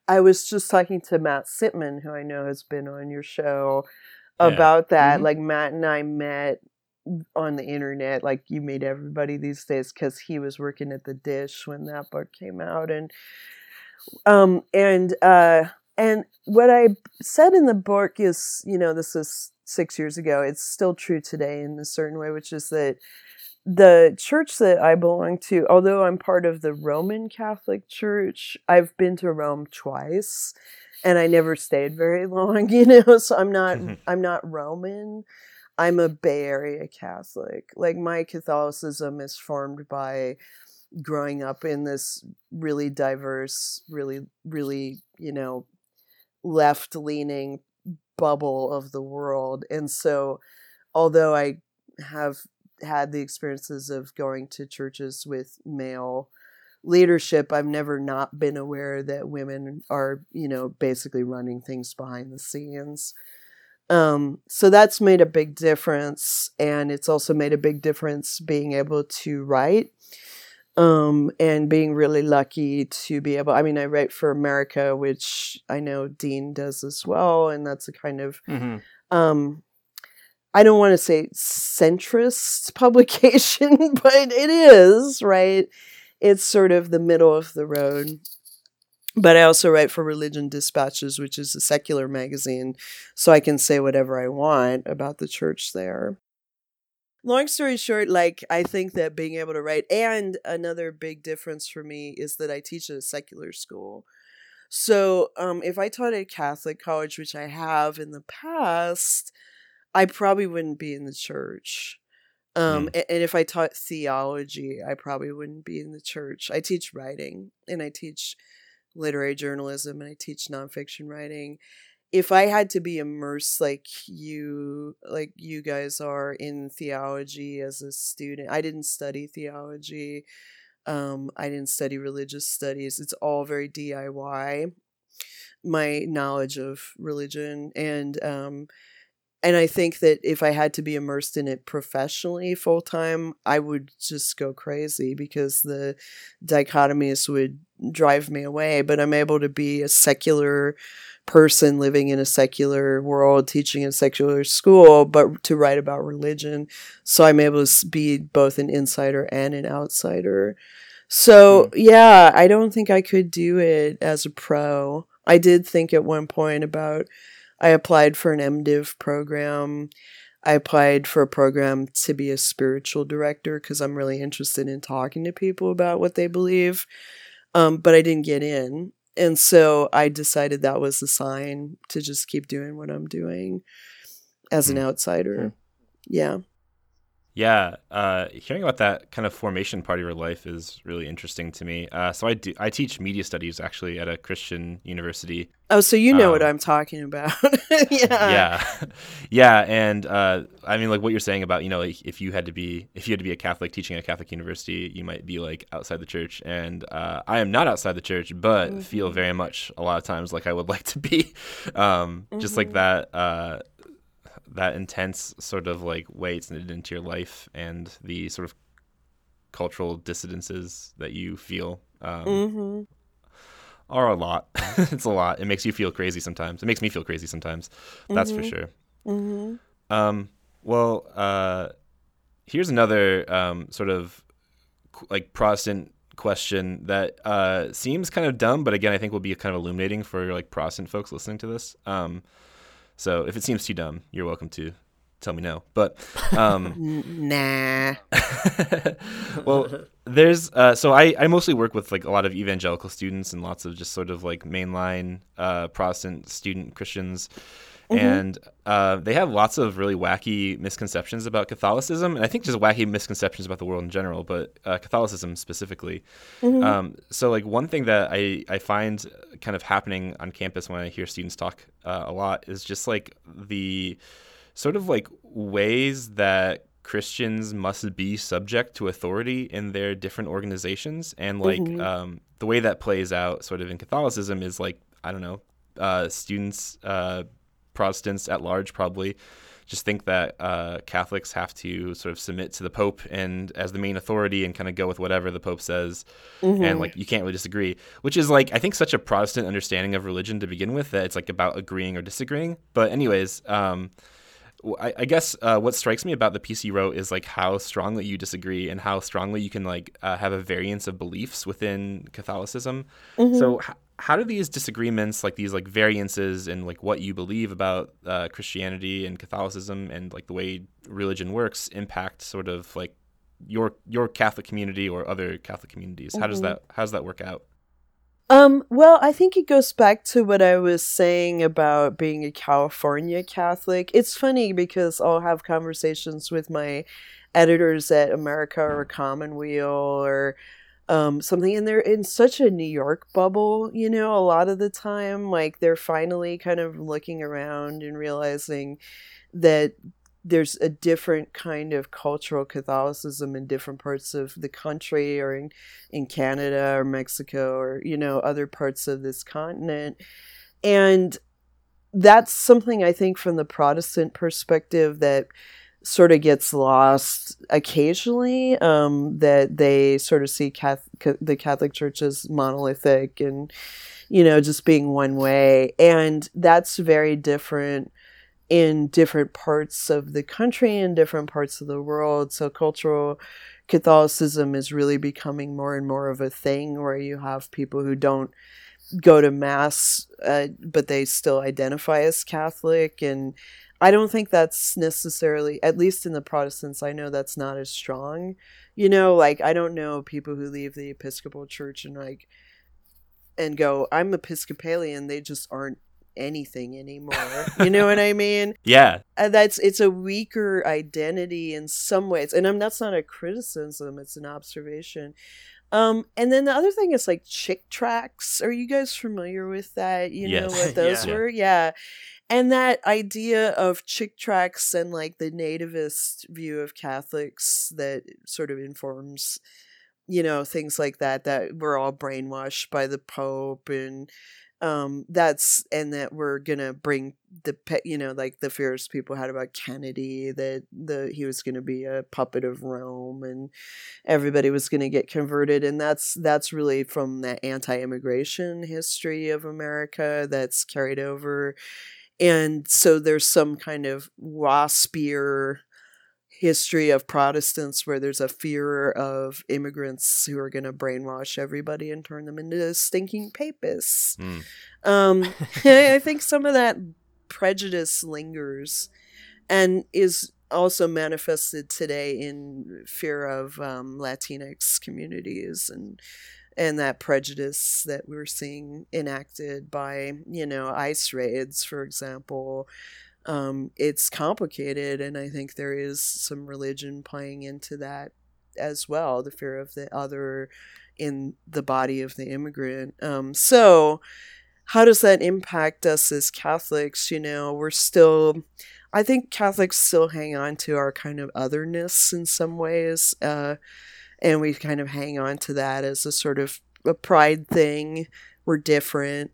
I was just talking to Matt Sitman, who I know has been on your show, about that. Mm-hmm. Like Matt and I met on the internet, like you meet everybody these days, because he was working at the Dish when that book came out, and um and uh and what I said in the book is, you know, this is six years ago. It's still true today in a certain way, which is that the church that I belong to, although I'm part of the Roman Catholic Church, I've been to Rome twice and I never stayed very (laughs) long, you know, so I'm not mm-hmm. I'm not Roman. I'm a Bay Area Catholic. Like my Catholicism is formed by growing up in this really diverse, really really, you know, left-leaning bubble of the world. And so although I have had the experiences of going to churches with male leadership, I've never not been aware that women are, you know, basically running things behind the scenes. Um, so that's made a big difference. And it's also made a big difference being able to write um, and being really lucky to be able. I mean, I write for America, which I know Dean does as well. And that's a kind of. Mm-hmm. Um, I don't want to say centrist (laughs) publication, but it is, right? It's sort of the middle of the road. But I also write for Religion Dispatches, which is a secular magazine, so I can say whatever I want about the church there. Long story short, like I think that being able to write, and another big difference for me is that I teach at a secular school. So um, if I taught at a Catholic college, which I have in the past, I probably wouldn't be in the church. Um, mm. and, if I taught theology, I probably wouldn't be in the church. I teach writing and I teach literary journalism and I teach nonfiction writing. If I had to be immersed like you, like you guys are in theology as a student, I didn't study theology. Um, I didn't study religious studies. It's all very DIY. My knowledge of religion and um, and I think that if I had to be immersed in it professionally full time, I would just go crazy because the dichotomies would drive me away. But I'm able to be a secular person living in a secular world, teaching in a secular school, but to write about religion. So I'm able to be both an insider and an outsider. So, mm. yeah, I don't think I could do it as a pro. I did think at one point about I applied for an MDiv program. I applied for a program to be a spiritual director because I'm really interested in talking to people about what they believe. Um, but I didn't get in. And so I decided that was a sign to just keep doing what I'm doing as an hmm. outsider. Hmm. Yeah. Yeah, uh, hearing about that kind of formation part of your life is really interesting to me. Uh, so I do I teach media studies actually at a Christian university. Oh, so you know um, what I'm talking about? (laughs) yeah, yeah, (laughs) yeah. And uh, I mean, like what you're saying about you know, like, if you had to be if you had to be a Catholic teaching at a Catholic university, you might be like outside the church. And uh, I am not outside the church, but mm-hmm. feel very much a lot of times like I would (laughs) like to be. Um, mm-hmm. Just like mm-hmm. that uh, that intense sort of like way it's knitted into your life and the sort of cultural dissidences that you feel um, mm-hmm. are a lot. (laughs) it's a lot. It makes you feel crazy sometimes. It makes me feel crazy sometimes. That's mm-hmm. for sure. Mm-hmm. Um, well, uh, here's another um, sort of like Protestant question that uh, seems kind of dumb, but again, I think will be kind of illuminating for like Protestant folks listening to this. So if it seems too dumb, you're welcome to tell me no. But um, (laughs) nah. (laughs) well, there's uh, so I I mostly work with like a lot of evangelical students and lots of just sort of like mainline uh, Protestant student Christians. Mm-hmm. And uh, they have lots of really wacky misconceptions about Catholicism, and I think just wacky misconceptions about the world in general, but uh, Catholicism specifically. Mm-hmm. Um, so, like one thing that I I find kind of happening on campus when I hear students talk uh, a lot is just like the sort of like ways that Christians must be subject to authority in their different organizations, and like mm-hmm. um, the way that plays out, sort of in Catholicism, is like I don't know, uh, students uh, Protestants at large probably just think that uh, Catholics have to sort of submit to the Pope and as the main authority and kind of go with whatever the Pope says, mm-hmm. and like you can't really disagree. Which is like I think such a Protestant understanding of religion to begin with that it's like about agreeing or disagreeing. But anyways, um, I, I, guess uh, what strikes me about the piece you wrote is like how strongly you disagree and how strongly you can like uh, have a variance of beliefs within Catholicism. Mm-hmm. So h- how do these disagreements like these like variances in like what you believe about uh, christianity and catholicism and like the way religion works impact sort of like your your catholic community or other catholic communities mm-hmm. how does mm-hmm. that how does that work out um, well, I think it goes back to what I was saying about being a California Catholic. It's funny because I'll have conversations with my editors at America or Commonweal or um, something and they're in such a new york bubble you know a lot of the time like they're finally kind of looking around and realizing that there's a different kind of cultural catholicism in different parts of the country or in, in canada or mexico or you know other parts of this continent. And that's something i think from the protestant perspective that sort of gets lost occasionally um, that they sort of see the Catholic Church as monolithic and you know just being one way. And that's very different in different parts of the country and different parts of the world. So cultural Catholicism is really becoming more and more of a thing where you have people who don't go to mass uh, but they still identify as Catholic and I don't think that's necessarily, at least in the Protestants, I know that's not as strong. You know, like I don't know people who leave the Episcopal Church and like, and go, I'm Episcopalian. They just aren't anything anymore. you know what I mean? (laughs) Yeah. And that's it's a weaker identity in some ways. And I'm that's not a criticism, it's an observation. Um, and then the other thing is like Chick tracts. Are you guys familiar with that? You yes. know what (laughs) those yeah. were? Yeah and that idea of chick tracts and like the nativist view of catholics that sort of informs you know things like that that we're all brainwashed by the pope and um that's and that we're gonna bring the pet. you know like the fears people had about kennedy that the he was gonna be a puppet of rome and everybody was gonna get converted and that's that's really from the anti-immigration history of america that's carried over and so there's some kind of waspier history of Protestants where there's a fear of immigrants who are going to brainwash everybody and turn them into stinking papists. Mm. Um, (laughs) (laughs) I think some of that prejudice lingers and is also manifested today in fear of um, Latinx communities and and that prejudice that we're seeing enacted by you know ice raids for example um, it's complicated and i think there is some religion playing into that as well the fear of the other in the body of the immigrant um, so how does that impact us as catholics you know we're still i think catholics still hang on to our kind of otherness in some ways uh, and we kind of hang on to that as a sort of a pride thing. We're different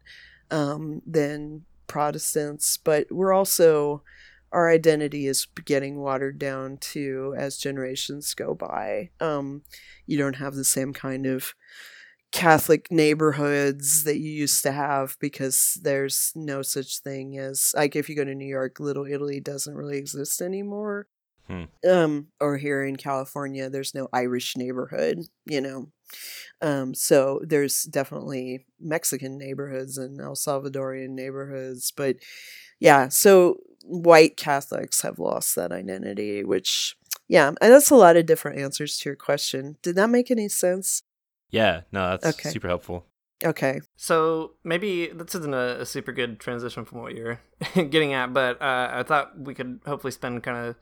um, than Protestants, but we're also our identity is getting watered down too as generations go by. Um, you don't have the same kind of Catholic neighborhoods that you used to have because there's no such thing as like if you go to New York, Little Italy doesn't really exist anymore. Hmm. Um, or here in California, there's no Irish neighborhood, you know. Um, so there's definitely Mexican neighborhoods and El Salvadorian neighborhoods, but yeah, so white Catholics have lost that identity, which yeah, and that's a lot of different answers to your question. Did that make any sense? Yeah, no, that's okay. super helpful. Okay. So maybe this isn't a, a super good transition from what you're (laughs) getting at, but uh, I thought we could hopefully spend kind of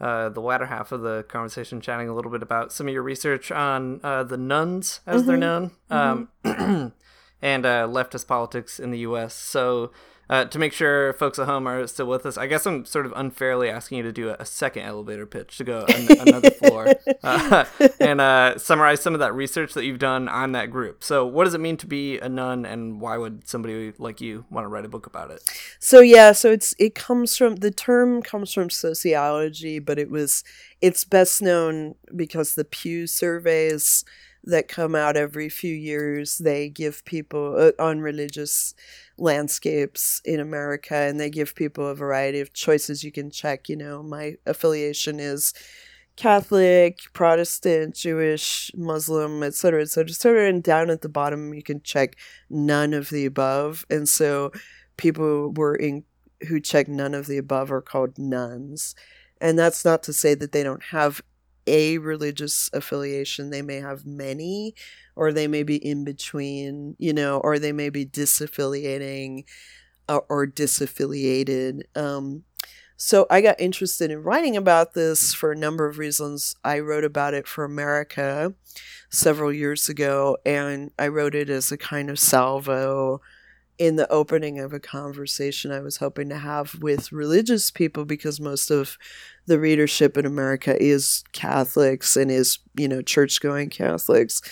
uh, the latter half of the conversation chatting a little bit about some of your research on uh, the nones, as they're known, um, (clears throat) and uh, leftist politics in the U.S. So uh, to make sure folks at home are still with us, I guess I'm sort of unfairly asking you to do a, a second elevator pitch to go an- another floor (laughs) uh, (laughs) and uh, summarize some of that research that you've done on that group. So, what does it mean to be a none, and why would somebody like you want to write a book about it? So yeah, so it's it comes from the term comes from sociology, but it was it's best known because the Pew surveys that come out every few years they give people uh, on religious landscapes in America and they give people a variety of choices you can check, you know, my affiliation is Catholic, Protestant, Jewish, Muslim, etc., etc., etc. And down at the bottom, you can check none of the above. And so, people were in who check none of the above are called nones. And that's not to say that they don't have a religious affiliation. They may have many, or they may be in between, you know, or they may be disaffiliating uh, or disaffiliated. Um, so I got interested in writing about this for a number of reasons. I wrote about it for America several years ago, and I wrote it as a kind of salvo in the opening of a conversation I was hoping to have with religious people because most of the readership in America is Catholics and is, you know, church going Catholics.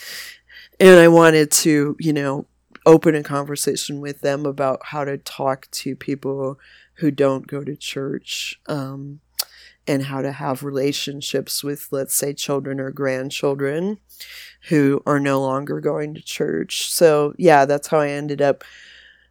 And I wanted to, you know, open a conversation with them about how to talk to people who don't go to church um, and how to have relationships with, let's say, children or grandchildren who are no longer going to church. So, yeah, that's how I ended up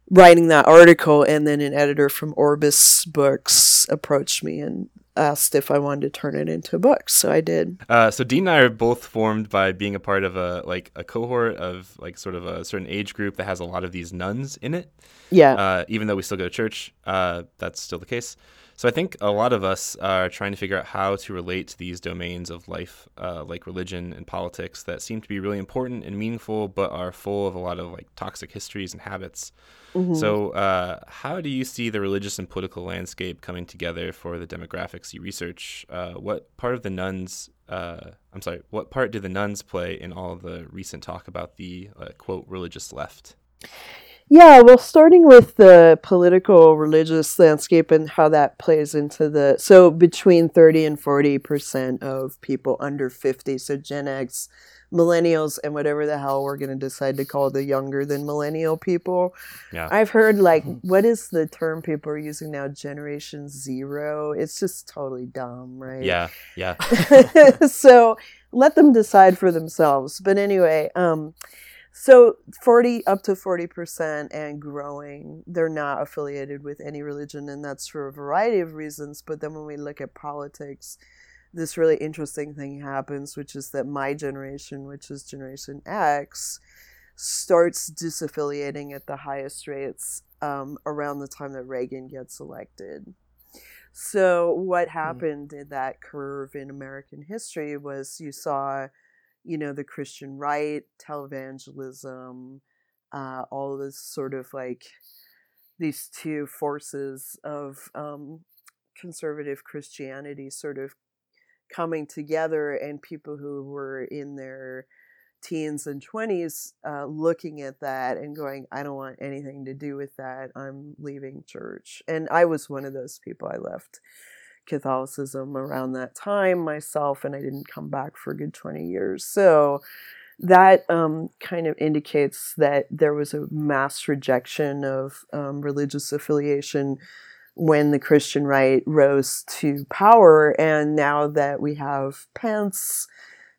writing that article and then an editor from orbis books approached me and asked if i wanted to turn it into a book so i did Uh, so Dean and I are both formed by being a part of a like a cohort of like sort of a certain age group that has a lot of these nones in it. yeah Uh, even though we still go to church, uh, that's still the case. So I think a lot of us are trying to figure out how to relate to these domains of life, uh, like religion and politics, that seem to be really important and meaningful, but are full of a lot of like toxic histories and habits. So, uh, how do you see the religious and political landscape coming together for the demographics you research? Uh, what part of the nones, uh, I'm sorry, what part do the nones play in all the recent talk about the uh, quote religious left? Yeah, well, starting with the political religious landscape and how that plays into the so between 30 and 40% of people under 50, so Gen X, millennials, and whatever the hell we're going to decide to call the younger than millennial people. Yeah. I've heard like, what is the term people are using now? Generation Zero. It's just totally dumb, right? Yeah, yeah. (laughs) so let them decide for themselves. But anyway, um, so 40 up to 40% and growing, they're not affiliated with any religion, and that's for a variety of reasons. But then when we look at politics, this really interesting thing happens, which is that my generation, which is Generation X, starts disaffiliating at the highest rates um, around the time that Reagan gets elected. So, what happened in that curve in American history was you saw, you know, the Christian right, televangelism, uh, all this sort of like these two forces of um, conservative Christianity sort of coming together, and people who were in their teens and 20s uh, looking at that and going, I don't want anything to do with that. I'm leaving church. And I was one of those people. I left Catholicism around that time myself, and I didn't come back for a good 20 years. So that um, kind of indicates that there was a mass rejection of um, religious affiliation when the Christian right rose to power. And now that we have Pence,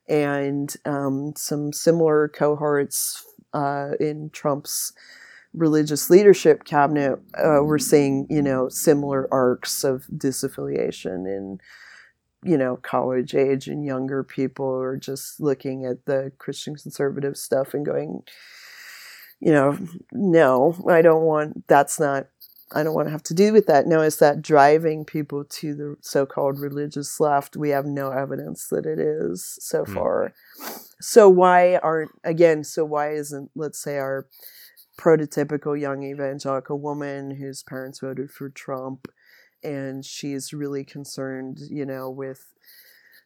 and um, some similar cohorts uh, in Trump's religious leadership cabinet, uh, we're seeing you know similar arcs of disaffiliation in you know college age and younger people are just looking at the Christian conservative stuff and going, you know, no, I don't want. That's not. I don't want to have to do with that. Now, is that driving people to the so called religious left? We have no evidence that it is so Hmm. far. so why aren't again? So why isn't let's say our prototypical young evangelical woman whose parents voted for Trump, and she's really concerned, you know, with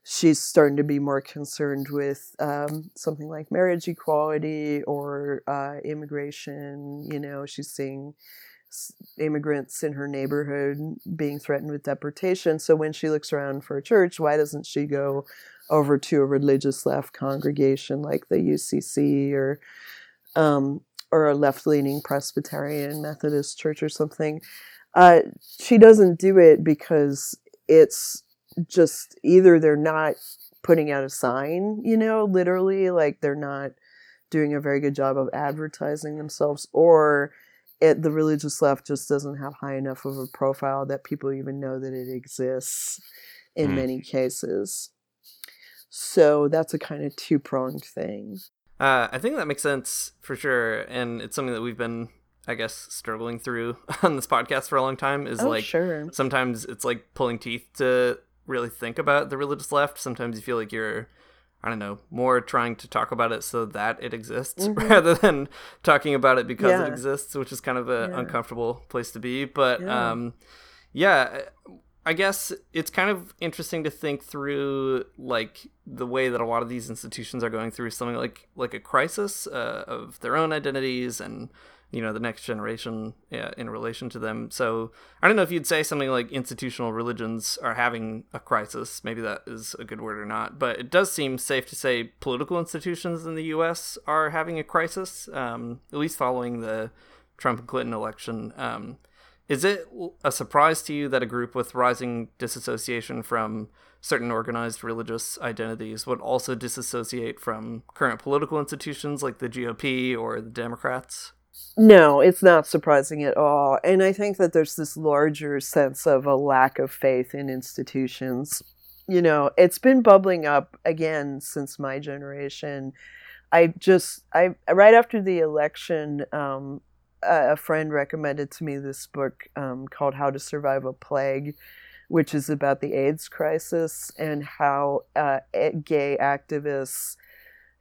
she's starting to be more concerned with um, something like marriage equality or uh, immigration. You know, she's seeing immigrants in her neighborhood being threatened with deportation. So when she looks around for a church, why doesn't she go over to a religious left congregation like the UCC or um, or a left leaning Presbyterian Methodist church or something? Uh, she doesn't do it because it's just either they're not putting out a sign, you know, literally, like they're not doing a very good job of advertising themselves, or it, the religious left just doesn't have high enough of a profile that people even know that it exists in mm. many cases. So that's a kind of two pronged thing. Uh, I think that makes sense for sure, and it's something that we've been, I guess, struggling through (laughs) on this podcast for a long time. Is oh, like sure. sometimes it's like pulling teeth to really think about the religious left. Sometimes you feel like you're, I don't know, more trying to talk about it so that it exists (laughs) mm-hmm. rather than talking about it because yeah. it exists, which is kind of an yeah. uncomfortable place to be. But yeah. um, yeah, I guess it's kind of interesting to think through like the way that a lot of these institutions are going through something like like a crisis uh, of their own identities and you know the next generation yeah, in relation to them. So I don't know if you'd say something like institutional religions are having a crisis. Maybe that is a good word or not, but it does seem safe to say political institutions in the U.S. are having a crisis, um, at least following the Trump and Clinton election. Um, is it a surprise to you that a group with rising disassociation from certain organized religious identities would also disassociate from current political institutions like the GOP or the Democrats? No, it's not surprising at all. And I think that there's this larger sense of a lack of faith in institutions. You know, it's been bubbling up again since my generation. I just, I right after the election, um, a friend recommended to me this book um, called How to Survive a Plague, which is about the AIDS crisis and how uh, gay activists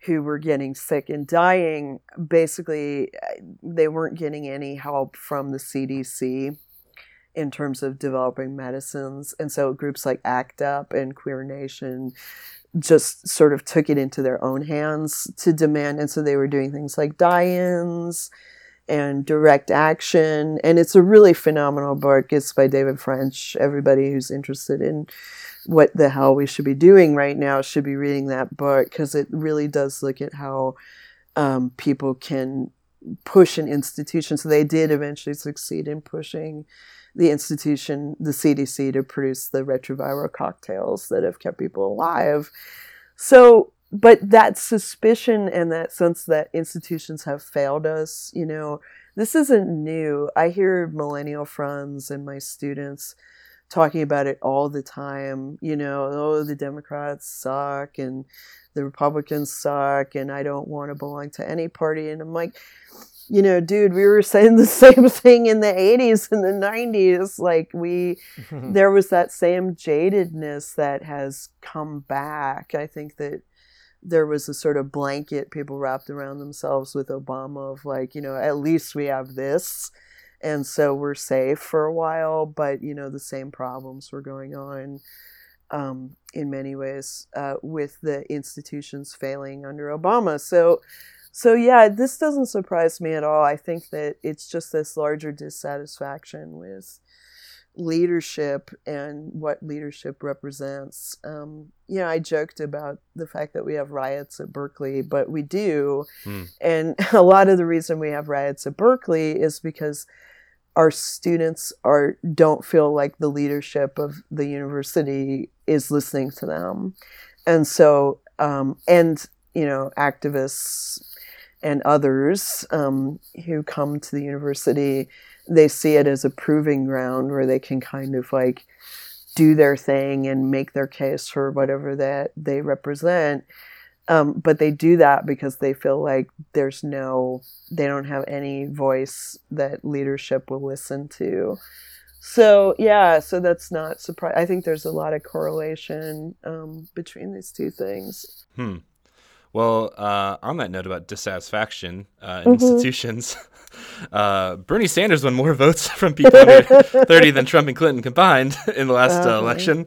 who were getting sick and dying, basically, uh, they weren't getting any help from the CDC in terms of developing medicines. And so groups like ACT UP and Queer Nation just sort of took it into their own hands to demand. And so they were doing things like die ins and direct action. And it's a really phenomenal book. It's by David France. Everybody who's interested in what the hell we should be doing right now should be reading that book because it really does look at how um, people can push an institution. So they did eventually succeed in pushing the institution, the CDC, to produce the retroviral cocktails that have kept people alive. So, but that suspicion and that sense that institutions have failed us, you know, this isn't new. I hear millennial friends and my students talking about it all the time. You know, oh, the Democrats suck and the Republicans suck, and I don't want to belong to any party. And I'm like, you know, dude, we were (laughs) saying the same thing in the 80s and the 90s. Like, we, (laughs) there was that same jadedness that has come back. I think that there was a sort of blanket people wrapped around themselves with Obama of like, you know, at least we have this and so we're safe for a while. But you know the same problems were going on um, in many ways uh, with the institutions failing under obama. So so yeah this doesn't surprise me at all. I think that it's just this larger dissatisfaction with leadership and what leadership represents. Um, you know, I joked about the fact that we have riots at Berkeley, but we do. Hmm. And (laughs) a lot of the reason we have riots at Berkeley is because our students are don't feel like the leadership of the university is listening to them and so um, and you know activists and others um, who come to the university they see it as a proving ground where they can kind of like do their thing and make their case for whatever that they represent um, but they do that because they feel like there's no, they don't have any voice that leadership will listen to. So yeah, so that's not surprising. I think there's a lot of correlation um, between these two things. Hmm. Well, uh, on that note about dissatisfaction uh, in mm-hmm. institutions, (laughs) uh, Bernie Sanders won more (laughs) votes from people under 30 than Trump and Clinton combined (laughs) in the last uh, election.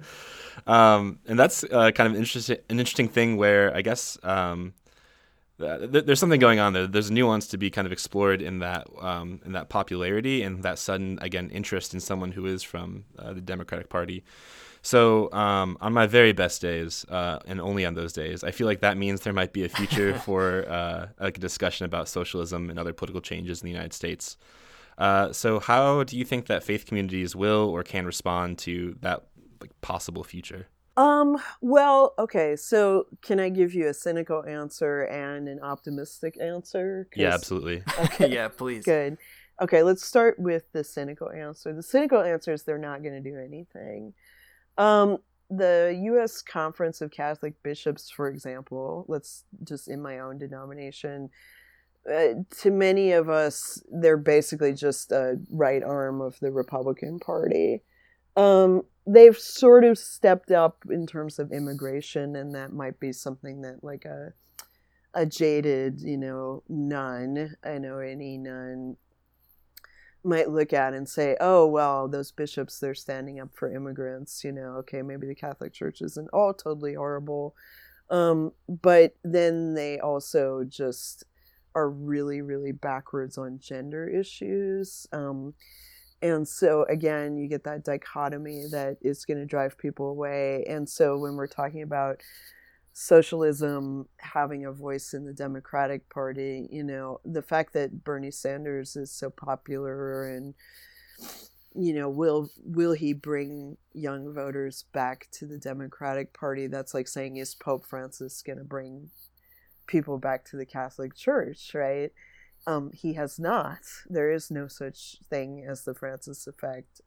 Um, and that's uh, kind of an interesting, an interesting thing where I guess um, th- there's something going on there. There's a nuance to be kind of explored in that um, in that popularity and that sudden again interest in someone who is from uh, the Democratic Party. So um, on my very best days, uh, and only on those days, I feel like that means there might be a future (laughs) for uh, a discussion about socialism and other political changes in the United States. Uh, so how do you think that faith communities will or can respond to that like, possible future? Um, well, okay, so can I give you a cynical answer and an optimistic answer? Yeah, absolutely. (laughs) (laughs) Okay, yeah, please. Good. Okay, let's start with the cynical answer. The cynical answer is they're not going to do anything. Um, the U.S. Conference of Catholic Bishops, for example, let's just in my own denomination, uh, to many of us, they're basically just a right arm of the Republican Party. Um, they've sort of stepped up in terms of immigration, and that might be something that, like a a jaded, you know, none, I know any none might look at and say, oh, well, those bishops, they're standing up for immigrants. You know, okay, maybe the Catholic Church isn't all totally horrible. Um, but then they also just are really, really backwards on gender issues. Um, and so, again, you get that dichotomy that is going to drive people away. And so, when we're talking about socialism having a voice in the Democratic Party. You know, the fact that Bernie Sanders is so popular and you know, will will he bring young voters back to the Democratic Party? That's like saying is Pope Francis going to bring people back to the Catholic Church, right? Um, he has not. There is no such thing as the Francis effect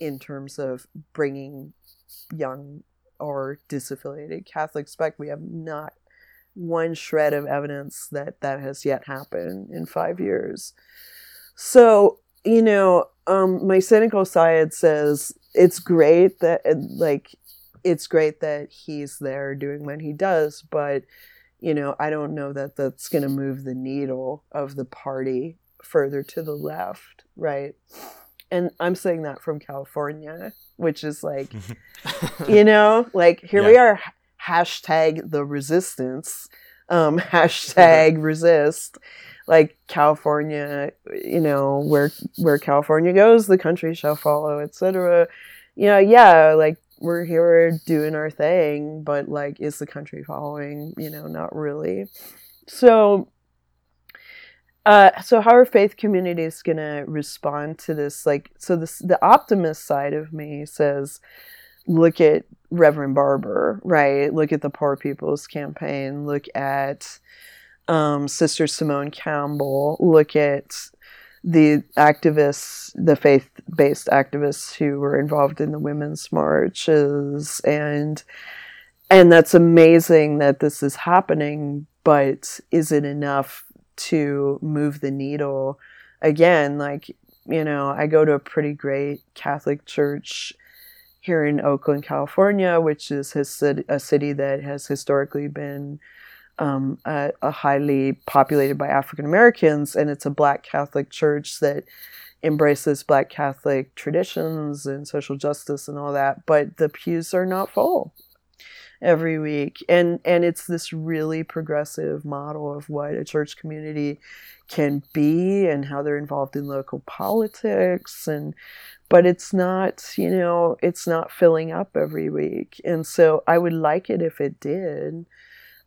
in terms of bringing young or disaffiliated Catholics back. We have not one shred of evidence that that has yet happened in five years. So, you know, um, my cynical side says it's great that, like, it's great that he's there doing what he does, but, you know, I don't know that that's going to move the needle of the party further to the left, right? And I'm saying that from California, which is like, (laughs) you know, like here yeah. we are, hashtag the resistance, um, (laughs) hashtag resist. Like California, you know, where where California goes, the country shall follow, etc. You know, yeah, like we're here doing our thing, but like, is the country following? You know, not really. So uh, so how are faith communities going to respond to this? Like, so this the optimist side of me says, look at Reverend Barber, right? Look at the Poor People's Campaign. Look at um, Sister Simone Campbell. Look at the activists, the faith-based activists who were involved in the women's marches, and and that's amazing that this is happening. But is it enough? To move the needle. Again like you know i go to a pretty great catholic church here in oakland california which is a city that has historically been um, a, a highly populated by african americans and it's a black catholic church that embraces black catholic traditions and social justice and all that but the pews are not full every week. And and it's this really progressive model of what a church community can be and how they're involved in local politics. And but it's not you know it's not filling up every week. And so i would like it if it did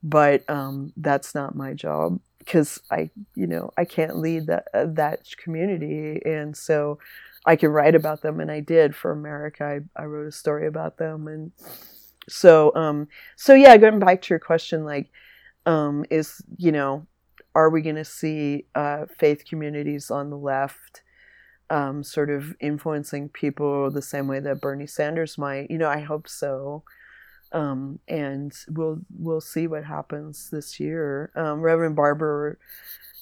but um, that's not my job because i you know i can't lead that uh, that community. And so i can write about them and i did. For america i, I wrote a story about them and so um so yeah going back to your question like um is you know are we going to see uh, faith communities on the left um, sort of influencing people the same way that Bernie Sanders might? You know, I hope so. Um, and we'll we'll see what happens this year. Um, Reverend Barber,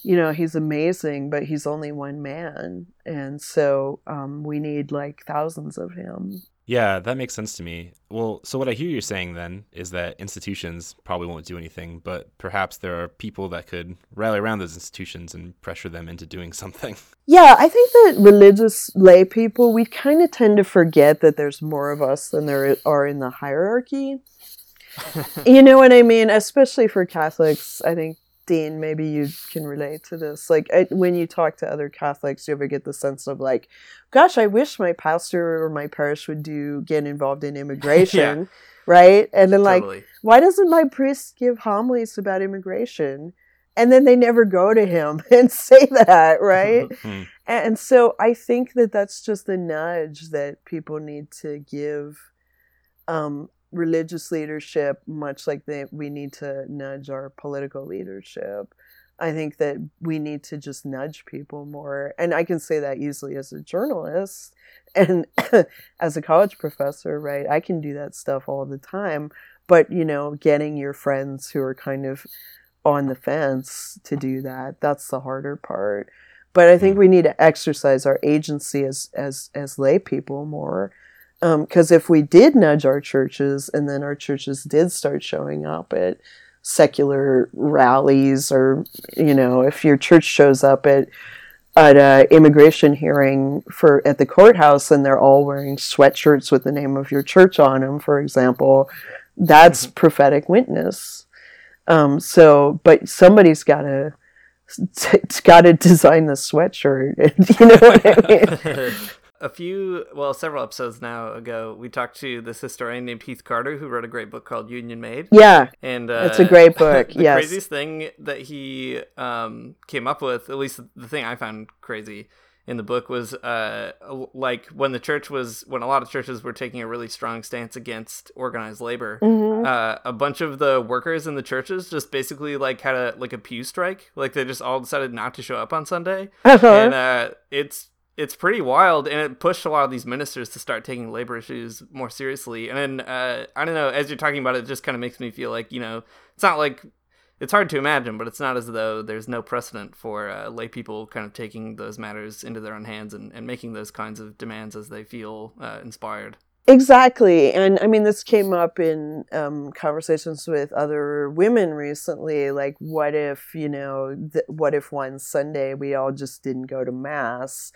you know, he's amazing, but he's only one man, and so um, we need like thousands of him. Yeah, that makes sense to me. Well, so what I hear you're saying then is that institutions probably won't do anything, but perhaps there are people that could rally around those institutions and pressure them into doing (laughs) something. Yeah, I think that religious lay people, we kind of tend to forget that there's more of us than there are in the hierarchy. (laughs) you know what I mean? Especially for Catholics, I think Dean, maybe you can relate to this. Like I, when you talk to other Catholics, you ever get the sense of like, "Gosh, I wish my pastor or my parish would do get involved in (laughs) immigration." yeah. Right? And then like, totally. why doesn't my priest give homilies about immigration? And then they never go to him (laughs) and say that, right? (laughs) Hmm. and so I think that that's just a nudge that people need to give um, religious leadership, much like they, we need to nudge our political leadership. I think that we need to just nudge people more. And I can say that easily as a journalist and (coughs) as a college professor, right? I can do that stuff all the time. But, you know, getting your friends who are kind of on the fence to do that, that's the harder part. But I think mm. we need to exercise our agency as, as, as lay people more because um, if we did nudge our churches and then our churches did start showing up at secular rallies or you know if your church shows up at at a immigration hearing for at the courthouse and they're all wearing sweatshirts with the name of your church on them for example that's mm-hmm. prophetic witness um, so but somebody's got to it's (laughs) got to design the sweatshirt (laughs) you know what i mean (laughs) a few, well, several episodes now ago, we talked to this historian named Heath Carter, who wrote a great book called Union Made. Yeah, and uh, it's a great book. (laughs) the yes. craziest thing that he um, came up with, at least the thing I found crazy in the book, was uh, like when the church was, when a lot of churches were taking a really strong stance against organized labor. Mm-hmm. Uh, a bunch of the workers in the churches just basically like had a like a pew strike, like they just all decided not to show up on Sunday, uh-huh. and uh, it's it's pretty wild, and it pushed a lot of these ministers to start taking labor issues more seriously. And then uh, I don't know, as you're talking about it, it just kind of makes me feel like you know, it's not like it's hard to imagine, but it's not as though there's no precedent for uh, lay people kind of taking those matters into their own hands and, and making those kinds of demands as they feel uh, inspired. Exactly. And I mean, this came up in um, conversations with other women recently. Like, what if, you know, th- what if one Sunday we all just didn't go to Mass?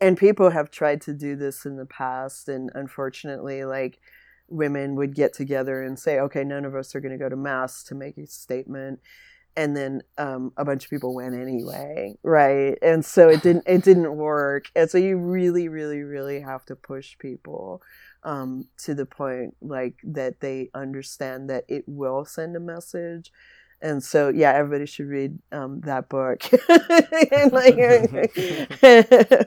And people have tried to do this in the past and unfortunately like women would get together and say okay none of us are going to go to mass to make a statement. And then um, a bunch of people went anyway right? And so it didn't it didn't work. And so you really really really have to push people um, to the point like that they understand that it will send a message and so yeah everybody should read um, that book like,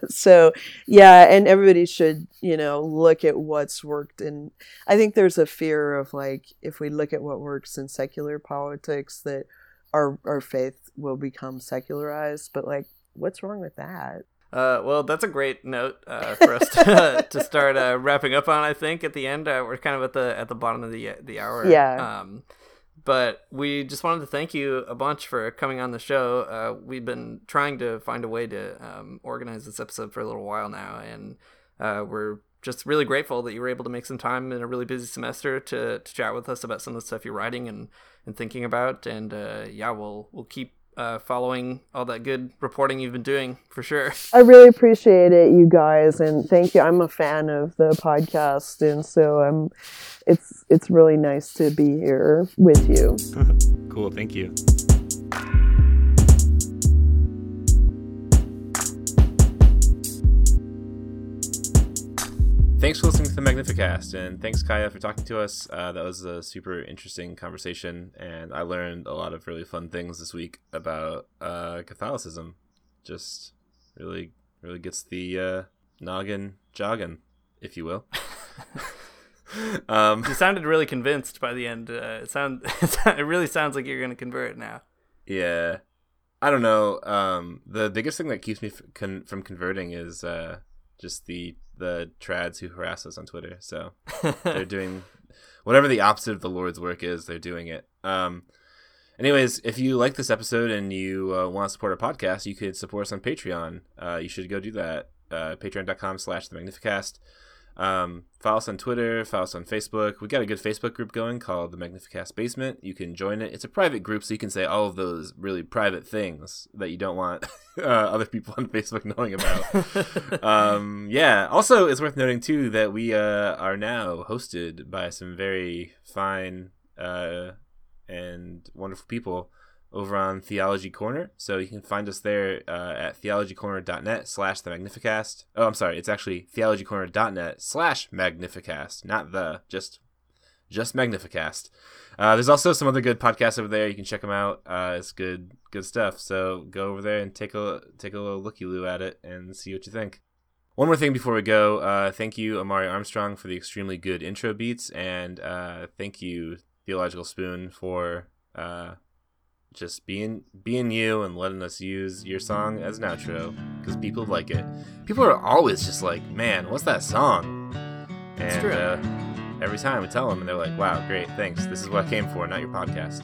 (laughs) (laughs) so yeah and everybody should you know look at what's worked and i think there's a fear of like if we look at what works in secular politics that our our faith will become secularized but like what's wrong with that uh, well, that's a great note uh, for us to, to start uh, wrapping up on. I think at the end, uh, we're kind of at the at the bottom of the the hour. Yeah. Um, but we just wanted to thank you a bunch for coming on the show. Uh, we've been trying to find a way to um, organize this episode for a little while now, and uh, we're just really grateful that you were able to make some time in a really busy semester to, to chat with us about some of the stuff you're writing and, and thinking about. And uh, yeah, we'll we'll keep uh, following all that good reporting you've been doing for sure. I really appreciate it, you guys, and thank you. I'm a fan of the podcast, and so I'm. It's it's really nice to be here with you. (laughs) cool. Thank you. Thanks for listening to the Magnificast, and thanks Kaya for talking to us. Uh, that was a super interesting conversation, and I learned a lot of really fun things this week about uh, Catholicism. Just really, really gets the uh, noggin jogging, if you will. (laughs) um, you sounded really convinced by the end. Uh, it sound (laughs) it really sounds like you're going to convert now. Yeah, I don't know. Um, the biggest thing that keeps me f- con- from converting is uh, just the the trads who harass us on Twitter. So (laughs) they're doing whatever the opposite of the Lord's work is. They're doing it. Um, anyways, if you like this episode and you uh, want to support our podcast, you could support us on Patreon. Uh, you should go do that. Uh, Patreon.com slash the Magnificast. Um, follow us on Twitter, follow us on Facebook. We got a good Facebook group going called the Magnificast Basement. You can join it. It's a private group, so you can say all of those really private things that you don't want (laughs) uh, other people on (laughs) Facebook knowing about. (laughs) um, yeah. Also, it's worth noting too that we uh, are now hosted by some very fine uh, and wonderful people over on Theology Corner. So you can find us there uh, at theologycorner.net slash the Magnificast. Oh, I'm sorry. It's actually theologycorner.net slash Magnificast, not the, just, just Magnificast. Uh, there's also some other good podcasts over there. You can check them out. Uh, it's good, good stuff. So go over there and take a take a little looky loo at it and see what you think. One more thing before we go. Uh, thank you, Amaryah Armstrong, for the extremely good intro beats, and uh, thank you, theillogicalspoon, for uh, just being being you and letting us use your song as an outro because people like it. People are always just like, "Man, what's that song?" And true. uh, every time we tell them, and they're like, "Wow, great, thanks. This is what I came for, not your podcast."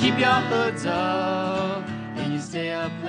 Keep your hoods up and you stay up.